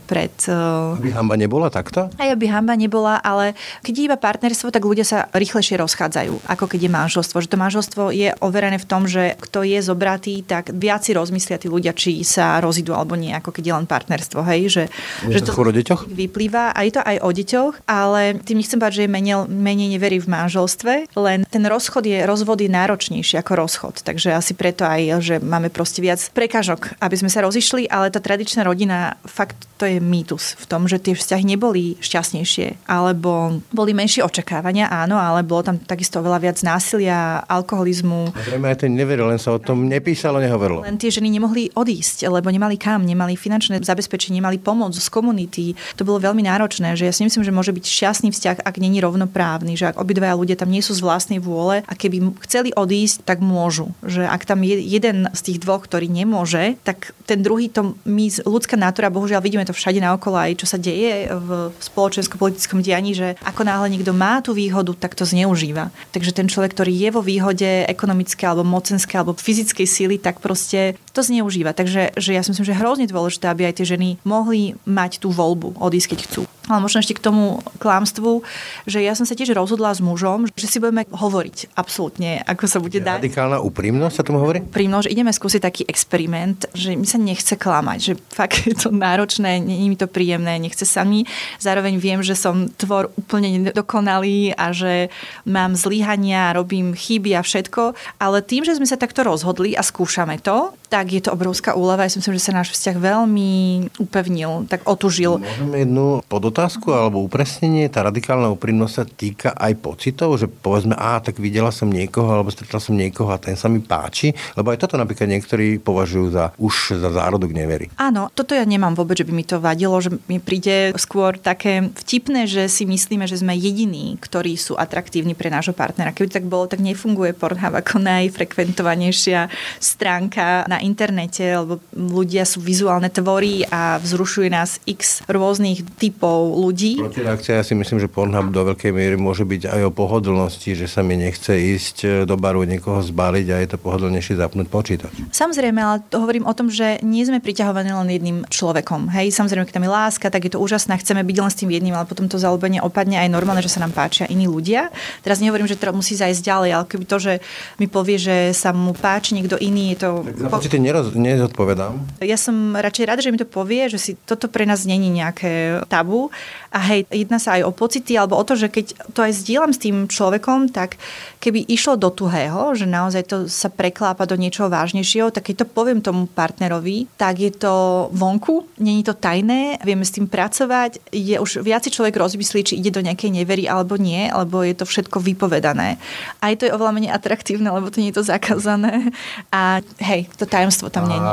pred... Eh, aby hamba nebola takto? Aj aby hamba nebola, ale keď je iba partnerstvo, tak ľudia sa rýchlejšie rozchádzajú, ako keď je manželstvo. Že to manželstvo je overené v tom, že kto je zobratý, tak viac si rozmyslia tí ľudia, či sa rozídu alebo nie, ako keď je len partnerstvo. Hej? Že, je že to, to o deťoch? Vyplýva, a je to aj o deťoch, ale tým nechcem povedať, že je menej, menej neverí v manželstve, len ten rozchod je, rozvod je náročnejší ako rozchod. Takže asi preto aj, že máme proste viac prekažok, aby sme sa rozišli, ale tá tradičná rodina, fakt to je mýtus v tom, že tie vzťahy neboli šťastnejšie, alebo boli menšie očakávania, áno, ale bolo tam takisto veľa viac násilia, alkoholizmu. A zrejme aj ten neveril, len sa o tom nepísalo, nehovorilo. Len tie ženy nemohli odísť, lebo nemali kam, nemali finančné zabezpečenie, nemali pomoc z komunity. To bolo veľmi náročné, že ja si myslím, že môže byť šťastný vzťah, ak není rovnoprávny, že ak obidvaja ľudia tam nie sú z vlastnej vôle a keby chceli odísť, tak môžu. Že ak tam je jeden z tých dvoch, ktorý nemôže, tak ten druhý to my, ľudská natura, bohužiaľ vidíme to všade naokolo aj čo sa deje v spoločensko-politickom dianí, že ako náhle niekto má tú výhodu, tak to zneužíva. Takže ten človek, ktorý je vo výhode ekonomické alebo mocenské alebo fyzickej síly, tak proste to zneužíva. Takže že ja si myslím, že hrozne dôležité, aby aj tie ženy mohli mať tú voľbu odísť, keď chcú. Ale možno ešte k tomu klámstvu, že ja som sa tiež rozhodla s mužom, že si budeme hovoriť absolútne, ako sa bude dať. Radikálna úprimnosť sa tomu hovorí? Úprimnosť, že ideme skúsiť taký experiment, že mi sa nechce klamať, že fakt je to náročné, nie je mi to príjemné, nechce sa mi. Zároveň viem, že som tvor úplne nedokonalý a že mám zlyhania, robím chyby a všetko, ale tým, že sme sa takto rozhodli a skúšame to, tak je to obrovská úleva. Ja si myslím, že sa náš vzťah veľmi upevnil, tak otužil. Môžeme jednu podotázku alebo upresnenie. Tá radikálna úprimnosť sa týka aj pocitov, že povedzme, a tak videla som niekoho alebo stretla som niekoho a ten sa mi páči, lebo aj toto napríklad niektorí považujú za už za zárodok nevery. Áno, toto ja nemám vôbec, že by mi to vadilo, že mi príde skôr také vtipné, že si myslíme, že sme jediní, ktorí sú atraktívni pre nášho partnera. Keby tak bolo, tak nefunguje Pornhub ako najfrekventovanejšia stránka na internete, lebo ľudia sú vizuálne tvory a vzrušuje nás x rôznych typov ľudí. Protireakcia, ja si myslím, že Pornhub do veľkej miery môže byť aj o pohodlnosti, že sa mi nechce ísť e, do baru niekoho zbaliť a je to pohodlnejšie zapnúť počítač. Samozrejme, ale to hovorím o tom, že nie sme priťahovaní len jedným človekom. Hej, samozrejme, keď tam je láska, tak je to úžasné, chceme byť len s tým jedným, ale potom to zaľúbenie opadne aj normálne, že sa nám páčia iní ľudia. Teraz nehovorím, že to musí zajsť ďalej, ale keby to, že mi povie, že sa mu páči niekto iný, je to... Tak neroz, nezodpovedám. Ja som radšej rada, že mi to povie, že si toto pre nás není nejaké tabu. A hej, jedná sa aj o pocity, alebo o to, že keď to aj zdieľam s tým človekom, tak keby išlo do tuhého, že naozaj to sa preklápa do niečoho vážnejšieho, tak keď to poviem tomu partnerovi, tak je to vonku, není to tajné, vieme s tým pracovať, je už viac človek rozmyslí, či ide do nejakej nevery alebo nie, alebo je to všetko vypovedané. Aj to je oveľa menej atraktívne, lebo to nie je to zakázané. A hej, to tajomstvo tam nie je.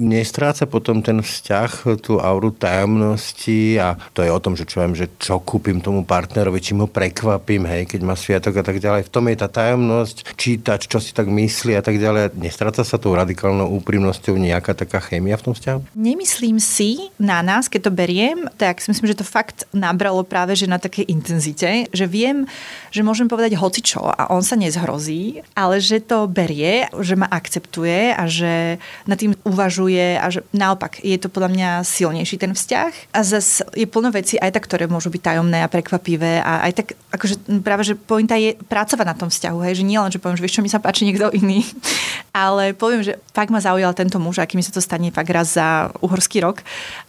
Nestráca potom ten vzťah, tú auru tajomnosti a to je o tom, že čo viem, že čo kúpim tomu partnerovi, či ho prekvapím, hej, keď má sviatok a tak ďalej. V tom je tá tajomnosť, čítať, čo si tak myslí a tak ďalej. Nestráca sa tou radikálnou úprimnosťou nejaká taká chémia v tom vzťahu? Nemyslím si na nás, keď to beriem, tak si myslím, že to fakt nabralo práve že na takej intenzite, že viem, že môžem povedať hocičo a on sa nezhrozí, ale že to berie, že ma akceptuje a že nad tým uvažuje a že naopak je to podľa mňa silnejší ten vzťah. A zase je plno veci aj tak, ktoré môžu byť tajomné a prekvapivé a aj tak, akože práve, že pointa je pracovať na tom vzťahu, hej, že nie len, že poviem, že vieš čo, mi sa páči niekto iný, ale poviem, že fakt ma zaujal tento muž, aký mi sa to stane fakt raz za uhorský rok,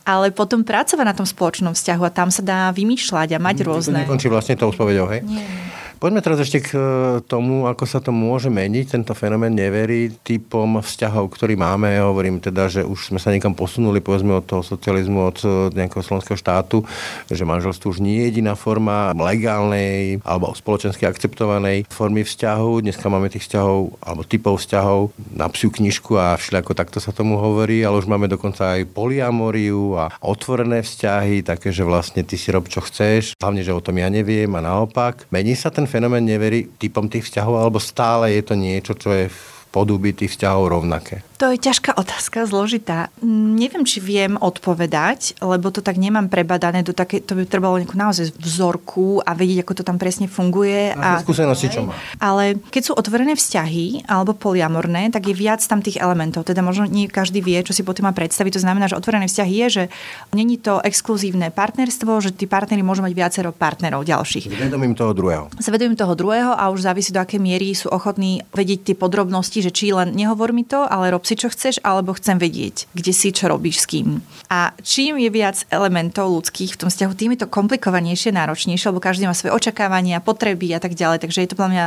ale potom pracovať na tom spoločnom vzťahu a tam sa dá vymýšľať a mať rôzne. To nekončí vlastne tou spovedou, hej? Nie. Poďme teraz ešte k e, tomu, ako sa to môže meniť, tento fenomén neverí typom vzťahov, ktorý máme. Ja hovorím teda, že už sme sa niekam posunuli, povedzme od toho socializmu, od e, nejakého slovenského štátu, že manželstvo už nie je jediná forma legálnej alebo spoločensky akceptovanej formy vzťahu. Dneska máme tých vzťahov alebo typov vzťahov na psiu knižku a všelijako takto sa tomu hovorí, ale už máme dokonca aj poliamoriu a otvorené vzťahy, také, že vlastne ty si rob čo chceš, hlavne, že o tom ja neviem a naopak. Mení sa ten fenomén neverí typom tých vzťahov, alebo stále je to niečo, čo je v podoby tých vzťahov rovnaké? To je ťažká otázka, zložitá. Neviem, či viem odpovedať, lebo to tak nemám prebadané do také, to by trebalo nejakú naozaj vzorku a vedieť, ako to tam presne funguje. A, a skúsenosti, čo má. Ale keď sú otvorené vzťahy alebo poliamorné, tak je viac tam tých elementov. Teda možno nie každý vie, čo si potom má predstaviť. To znamená, že otvorené vzťahy je, že není to exkluzívne partnerstvo, že tí partnery môžu mať viacero partnerov ďalších. S vedomím toho druhého. S vedomím toho druhého a už závisí do akej miery sú ochotní vedieť tie podrobnosti, že či len nehovor mi to, ale rob si, čo chceš, alebo chcem vedieť, kde si, čo robíš, s kým. A čím je viac elementov ľudských v tom vzťahu, tým je to komplikovanejšie, náročnejšie, lebo každý má svoje očakávania, potreby a tak ďalej. Takže je to podľa mňa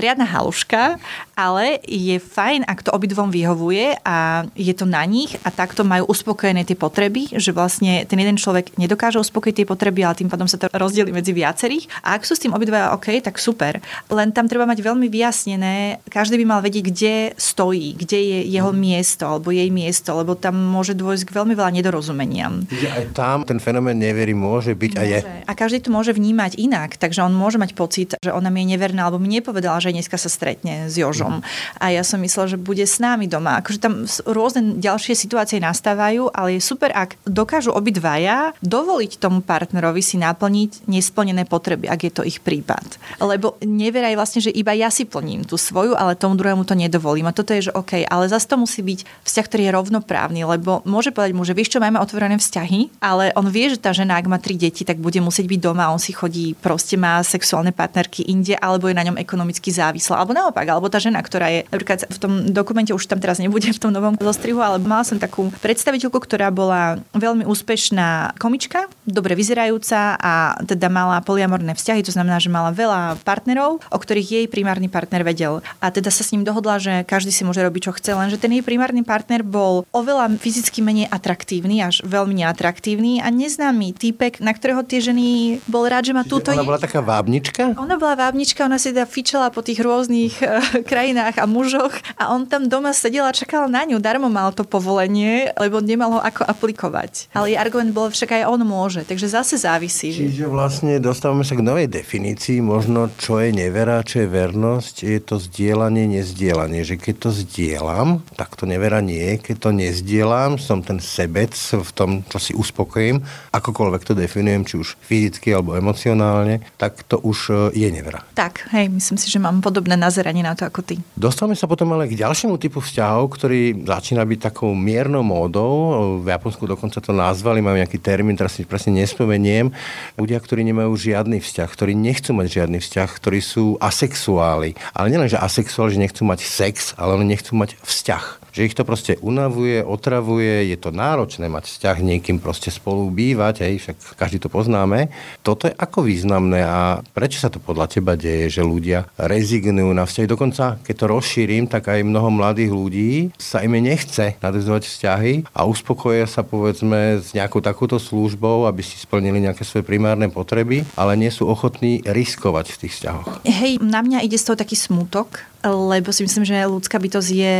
riadna haluška, ale je fajn, ak to obidvom vyhovuje a je to na nich a takto majú uspokojené tie potreby, že vlastne ten jeden človek nedokáže uspokojiť tie potreby, ale tým pádom sa to rozdeli medzi viacerých. A ak sú s tým obidva OK, tak super. Len tam treba mať veľmi vyjasnené, každý by mal vedieť, kde stojí, kde je jeho mm. Miesto alebo jej miesto, lebo tam môže dôjsť k veľmi veľa nedorozumeniam. Čiže aj tam ten fenomén nevery môže byť môže. a je. A každý to môže vnímať inak, takže on môže mať pocit, že ona mi je neverná, alebo mne povedala, že dneska sa stretne s Jožom. Mm. A ja som myslela, že bude s nami doma. Akože tam rôzne ďalšie situácie nastávajú, ale je super, ak dokážu obidvaja dovoliť tomu partnerovi si naplniť nesplnené potreby, ak je to ich prípad. Lebo neveraj vlastne, že iba ja si plním tú svoju, ale tomu druhému to nedovolím. A toto je, že OK, ale zase to musí byť vzťah, ktorý je rovnoprávny, lebo môže povedať mu, že vieš čo, máme otvorené vzťahy, ale on vie, že tá žena, ak má tri deti, tak bude musieť byť doma, on si chodí, proste má sexuálne partnerky inde, alebo je na ňom ekonomicky závislá, alebo naopak, alebo tá žena, ktorá je napríklad v tom dokumente už tam teraz nebude v tom novom zostrihu, ale mala som takú predstaviteľku, ktorá bola veľmi úspešná komička, dobre vyzerajúca a teda mala poliamorné vzťahy, to znamená, že mala veľa partnerov, o ktorých jej primárny partner vedel. A teda sa s ním dohodla, že každý si môže robiť, čo chce, lenže ten jej primárny partner bol oveľa fyzicky menej atraktívny, až veľmi neatraktívny a neznámy týpek, na ktorého tie ženy bol rád, že má túto... Ona bola taká vábnička? Ona bola vábnička, ona si teda fičala po tých rôznych uh, krajinách a mužoch a on tam doma sedel a čakal na ňu. Darmo mal to povolenie, lebo nemal ho ako aplikovať. Ale jej argument bol, však aj on môže, takže zase závisí. Čiže vlastne dostávame sa k novej definícii, možno čo je nevera, čo je vernosť, je to zdieľanie, nezdieľanie. Že keď to zdieľam, tak to nevera nie. Keď to nezdieľam, som ten sebec v tom, čo si uspokojím, akokoľvek to definujem, či už fyzicky alebo emocionálne, tak to už e, je nevera. Tak, hej, myslím si, že mám podobné nazeranie na to ako ty. Dostávame sa potom ale k ďalšiemu typu vzťahov, ktorý začína byť takou miernou módou. V Japonsku dokonca to nazvali, majú nejaký termín, teraz si presne nespomeniem. Ľudia, ktorí nemajú žiadny vzťah, ktorí nechcú mať žiadny vzťah, ktorí sú asexuáli. Ale nielen, že asexuáli, že nechcú mať sex, ale oni nechcú mať vzťah že ich to proste unavuje, otravuje, je to náročné mať vzťah niekým proste spolu bývať, hej, však každý to poznáme. Toto je ako významné a prečo sa to podľa teba deje, že ľudia rezignujú na vzťahy? Dokonca, keď to rozšírim, tak aj mnoho mladých ľudí sa im nechce nadvezovať vzťahy a uspokoja sa povedzme s nejakou takouto službou, aby si splnili nejaké svoje primárne potreby, ale nie sú ochotní riskovať v tých vzťahoch. Hej, na mňa ide z toho taký smutok, lebo si myslím, že ľudská bytosť je,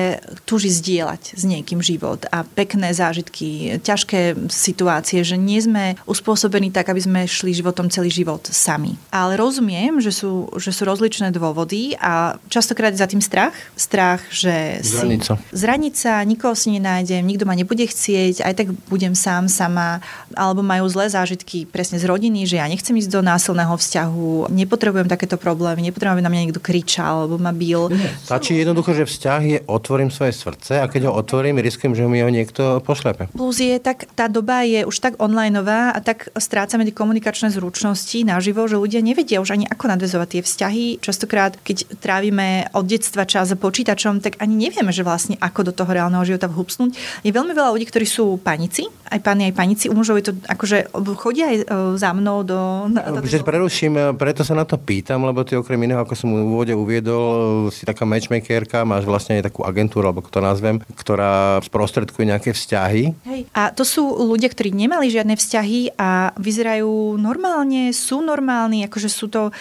túži zdieľať s niekým život a pekné zážitky, ťažké situácie, že nie sme uspôsobení tak, aby sme šli životom celý život sami. Ale rozumiem, že sú, že sú rozličné dôvody a častokrát za tým strach. Strach, že zraniť sa. Zraniť sa, nikoho si nenájdem, nikto ma nebude chcieť, aj tak budem sám, sama, alebo majú zlé zážitky presne z rodiny, že ja nechcem ísť do násilného vzťahu, nepotrebujem takéto problémy, nepotrebujem, aby na mňa niekto kričal, alebo ma bil Stačí jednoducho, že vzťah je otvorím svoje srdce a keď ho otvorím, riskujem, že mi ho niekto pošlepe. Plus je tak, tá doba je už tak onlineová a tak strácame tie komunikačné zručnosti naživo, že ľudia nevedia už ani ako nadvezovať tie vzťahy. Častokrát, keď trávime od detstva čas za počítačom, tak ani nevieme, že vlastne ako do toho reálneho života vhupsnúť. Je veľmi veľa ľudí, ktorí sú panici, aj páni, aj panici. U mužov je to akože chodia aj e, za mnou do... do že preruším, preto sa na to pýtam, lebo ty okrem iného, ako som v úvode uviedol, si taká matchmakerka, máš vlastne aj takú agentúru, alebo to nazvem, ktorá sprostredkuje nejaké vzťahy. Hej. A to sú ľudia, ktorí nemali žiadne vzťahy a vyzerajú normálne, sú normálni, akože sú to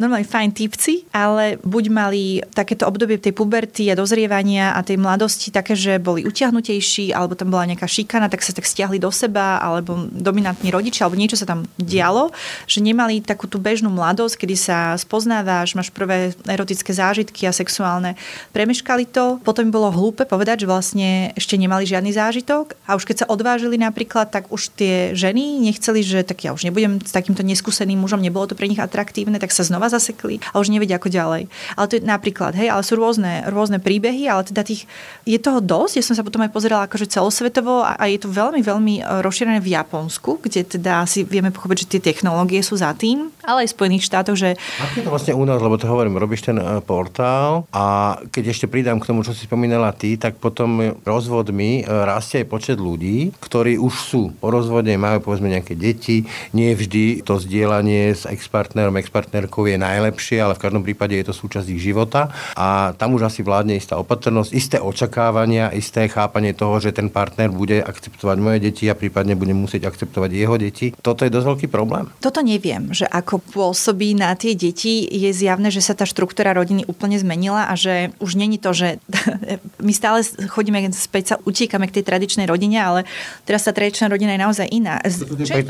normálne fajn typci, ale buď mali takéto obdobie tej puberty a dozrievania a tej mladosti také, že boli utiahnutejší, alebo tam bola nejaká šikana, tak sa tak stiahli do seba, alebo dominantní rodičia, alebo niečo sa tam dialo, že nemali takú tú bežnú mladosť, kedy sa spoznávaš, máš prvé erotické zážitky a sexuálne. Premeškali to, potom bolo hlúpe povedať, že vlastne ešte nemali žiadny zážitok a už keď sa odvážili napríklad, tak už tie ženy nechceli, že tak ja už nebudem s takýmto neskúseným mužom, nebolo to pre nich atraktívne, tak sa znova zasekli a už nevedia ako ďalej. Ale to je napríklad, hej, ale sú rôzne, rôzne príbehy, ale teda tých, je toho dosť. Ja som sa potom aj pozerala akože celosvetovo a, a je to veľmi, veľmi e, rozšírené v Japonsku, kde teda si vieme pochopiť, že tie technológie sú za tým, ale aj v Spojených štátoch, že... Je to vlastne u nás, lebo to hovorím, robíš ten e, portál a keď ešte pridám k tomu, čo si spomínala ty, tak potom rozvodmi e, rastie aj počet ľudí, ktorí už sú po rozvode, majú povedzme nejaké deti, nie vždy to zdieľanie s ex-partnerom, ex-partnerkou je najlepšie, ale v každom prípade je to súčasť ich života a tam už asi vládne istá opatrnosť, isté očakávania, isté chápanie toho, že ten partner bude akceptovať moje deti a prípadne bude musieť akceptovať jeho deti. Toto je dosť veľký problém. Toto neviem, že ako pôsobí na tie deti, je zjavné, že sa tá štruktúra rodiny úplne zmenila a že už není to, že my stále chodíme späť sa utíkame k tej tradičnej rodine, ale teraz tá tradičná rodina je naozaj iná.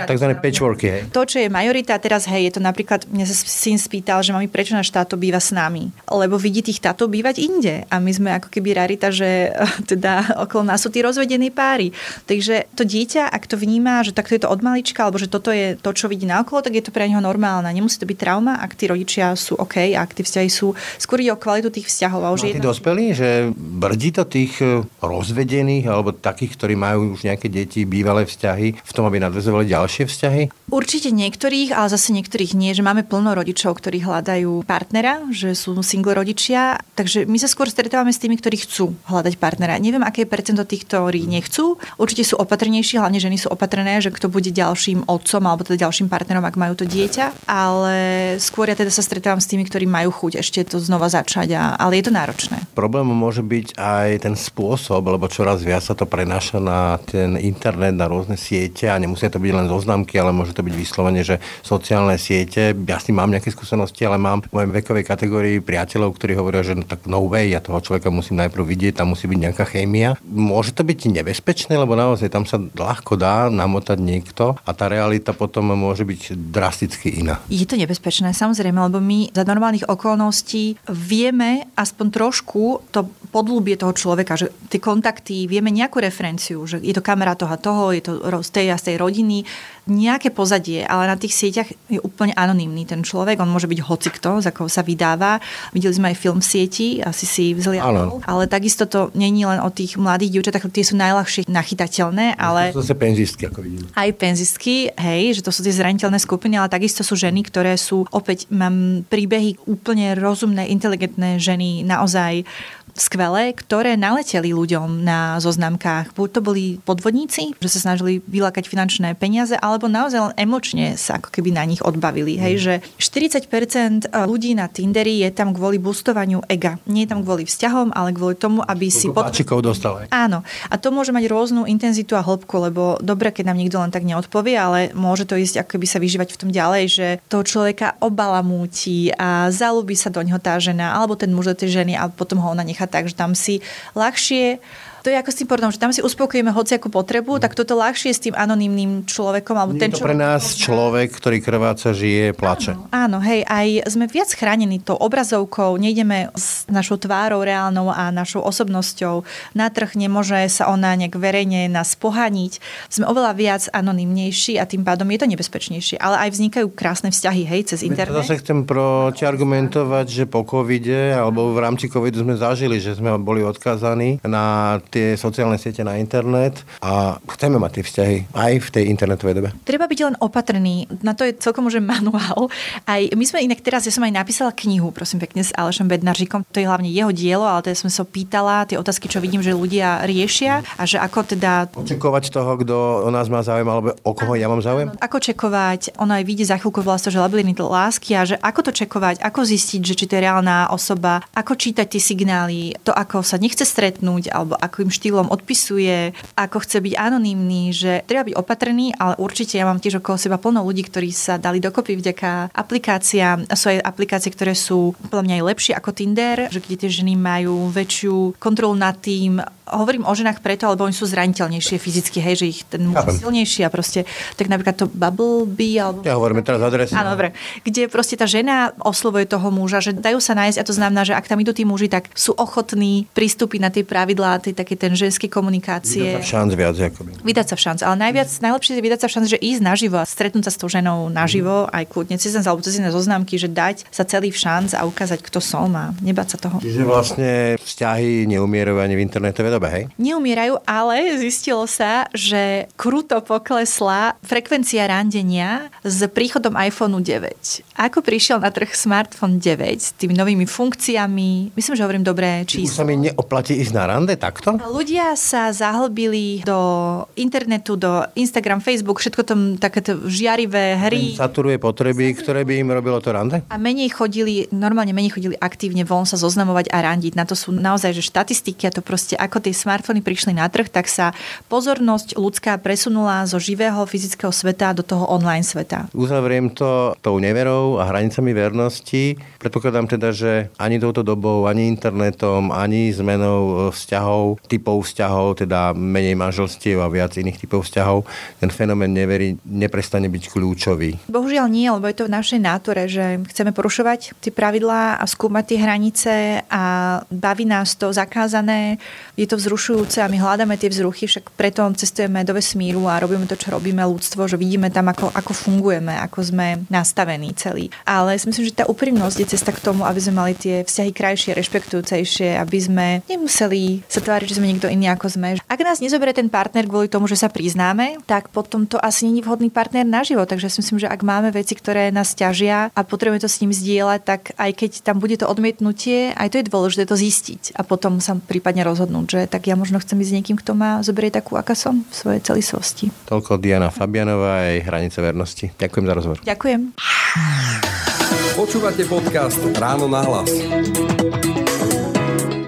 Takzvané patchworky, hej. To, čo je majorita, teraz hej, je to napríklad, mňa sa syn spýta, pýtal, že mami, prečo náš táto býva s nami? Lebo vidí tých táto bývať inde. A my sme ako keby rarita, že teda okolo nás sú tí rozvedení páry. Takže to dieťa, ak to vníma, že takto je to od malička, alebo že toto je to, čo vidí na okolo, tak je to pre neho normálne. Nemusí to byť trauma, ak tí rodičia sú OK, ak tí vzťahy sú, skôr ide o kvalitu tých vzťahov. A už no, tí dospelí, že brdí to tých e, rozvedených alebo takých, ktorí majú už nejaké deti, bývalé vzťahy, v tom, aby nadvezovali ďalšie vzťahy? Určite niektorých, ale zase niektorých nie, že máme plno rodičov, ktorí hľadajú partnera, že sú single rodičia. Takže my sa skôr stretávame s tými, ktorí chcú hľadať partnera. Neviem, aké je percento tých, ktorí nechcú. Určite sú opatrnejší, hlavne ženy sú opatrené, že kto bude ďalším otcom alebo teda ďalším partnerom, ak majú to dieťa. Ale skôr ja teda sa stretávam s tými, ktorí majú chuť ešte to znova začať. A, ale je to náročné. Problém môže byť aj ten spôsob, lebo čoraz viac sa to prenáša na ten internet, na rôzne siete a nemusia to byť len zoznamky, ale môže to byť vyslovene, že sociálne siete. Ja si mám nejaké skúsenosti skúsenosti, ale mám v mojej vekovej kategórii priateľov, ktorí hovoria, že no, tak no way, ja toho človeka musím najprv vidieť, tam musí byť nejaká chémia. Môže to byť nebezpečné, lebo naozaj tam sa ľahko dá namotať niekto a tá realita potom môže byť drasticky iná. Je to nebezpečné, samozrejme, lebo my za normálnych okolností vieme aspoň trošku to podlúbie toho človeka, že tie kontakty, vieme nejakú referenciu, že je to kamera toho a toho, je to z tej a z tej rodiny, nejaké pozadie, ale na tých sieťach je úplne anonymný ten človek, on môže byť hocikto, za koho sa vydáva. Videli sme aj film v sieti, asi si vzliadol, ale takisto to není len o tých mladých dievčatách, tie sú najľahšie nachytateľné, ale... To sú penzistky, ako vidím. Aj penzistky, hej, že to sú tie zraniteľné skupiny, ale takisto sú ženy, ktoré sú, opäť mám príbehy úplne rozumné, inteligentné ženy, naozaj skvelé, ktoré naleteli ľuďom na zoznamkách. Buď to boli podvodníci, že sa snažili vylákať finančné peniaze, alebo naozaj len emočne sa ako keby na nich odbavili. Mm. Hej, že 40% ľudí na Tinderi je tam kvôli boostovaniu ega. Nie je tam kvôli vzťahom, ale kvôli tomu, aby si... Pod... dostal. Áno. A to môže mať rôznu intenzitu a hĺbku, lebo dobre, keď nám nikto len tak neodpovie, ale môže to ísť ako keby sa vyžívať v tom ďalej, že toho človeka obalamúti a zalúbi sa do ňoho tá žena, alebo ten muž do tej ženy a potom ho ona nechá tak, že tam si ľahšie to je ako s tým pornom, že tam si uspokojíme hociakú potrebu, tak toto ľahšie s tým anonymným človekom. Alebo Nie ten, je to pre nás človek, ktorý krváca, žije, plače. Áno, hej, aj sme viac chránení tou obrazovkou, nejdeme s našou tvárou reálnou a našou osobnosťou na trh, nemôže sa ona nejak verejne nás pohaniť. Sme oveľa viac anonymnejší a tým pádom je to nebezpečnejšie. Ale aj vznikajú krásne vzťahy, hej, cez internet. Zase chcem proti argumentovať, že po covide alebo v rámci covidu sme zažili, že sme boli odkázaní na tie sociálne siete, na internet a chceme mať tie vzťahy aj v tej internetovej dobe. Treba byť len opatrný. Na to je celkom už manuál. Aj my sme inak teraz, ja som aj napísala knihu, prosím pekne, s Alešom Bednaržikom. To je hlavne jeho dielo, ale teda som sa pýtala tie otázky, čo vidím, že ľudia riešia a že ako teda Očakovať toho, kto o nás má záujem, alebo o koho ja mám záujem? Ako čekovať, ono aj vidie za chvíľku vlastne, že labyrint lásky a že ako to čekovať, ako zistiť, že či to je reálna osoba, ako čítať tie signály, to ako sa nechce stretnúť alebo akým štýlom odpisuje, ako chce byť anonymný, že treba byť opatrný, ale určite ja mám tiež okolo seba plno ľudí, ktorí sa dali dokopy vďaka aplikáciám. Sú aj aplikácie, ktoré sú podľa mňa aj lepšie ako Tinder, že kde tie ženy majú väčšiu kontrolu nad tým, hovorím o ženách preto, lebo oni sú zraniteľnejšie fyzicky, hej, že ich ten muž je silnejší a proste, tak napríklad to Bubble Bee, alebo... Ja hovoríme teraz adresy. Áno, dobre. Kde proste tá žena oslovuje toho muža, že dajú sa nájsť a to znamená, že ak tam idú tí muži, tak sú ochotní pristúpiť na tie pravidlá, tej také ten ženskej komunikácie. Vydať sa v šanc viac, akoby. Vydať sa v šanc. Ale najviac, najlepšie je vydať sa v šanc, že ísť naživo a stretnúť sa s tou ženou naživo, aj kľudne cez alebo cez iné zoznámky, že dať sa celý v šanc a ukázať, kto som a nebať sa toho. Čiže vlastne vzťahy neumierajú ani v internetovej dobe, hej? Neumierajú, ale zistilo sa, že kruto poklesla frekvencia randenia s príchodom iPhoneu 9. Ako prišiel na trh smartphone 9 s tými novými funkciami, myslím, že hovorím dobré Už číslo. sa mi neoplatí ísť na rande takto? Ľudia sa zahlbili do internetu, do Instagram, Facebook, všetko tam takéto žiarivé hry. Saturuje potreby, ktoré by im robilo to rande? A menej chodili, normálne menej chodili aktívne von sa zoznamovať a randiť. Na to sú naozaj že štatistiky a to proste ako tie smartfóny prišli na trh, tak sa pozornosť ľudská presunula zo živého fyzického sveta do toho online sveta. Uzavriem to tou neverou a hranicami vernosti. Predpokladám teda, že ani touto dobou, ani internetom, ani zmenou e, vzťahov, typov vzťahov, teda menej manželstiev a viac iných typov vzťahov, ten fenomén neverí neprestane byť kľúčový. Bohužiaľ nie, lebo je to v našej nátore, že chceme porušovať tie pravidlá a skúmať tie hranice a baví nás to zakázané, je to vzrušujúce a my hľadáme tie vzruchy, však preto cestujeme do vesmíru a robíme to, čo robíme ľudstvo, že vidíme tam, ako, ako fungujeme, ako sme nastavení celí. Ale si myslím, že tá úprimnosť je cesta k tomu, aby sme mali tie vzťahy krajšie, rešpektujúcejšie, aby sme nemuseli sa tváriť, že sme niekto iný ako sme. Ak nás nezoberie ten partner kvôli tomu, že sa priznáme, tak potom to asi není vhodný partner na život. Takže si myslím, že ak máme veci, ktoré nás ťažia a potrebujeme to s ním zdieľať, tak aj keď tam bude to odmietnutie, aj to je dôležité to zistiť a potom sa prípadne rozhodnúť, že tak ja možno chcem ísť s niekým, kto ma zoberie takú, aká som v svojej celistvosti. Toľko Diana Fabianová aj Hranice vernosti. Ďakujem za rozhovor. Ďakujem. Počúvate podcast Ráno na hlas.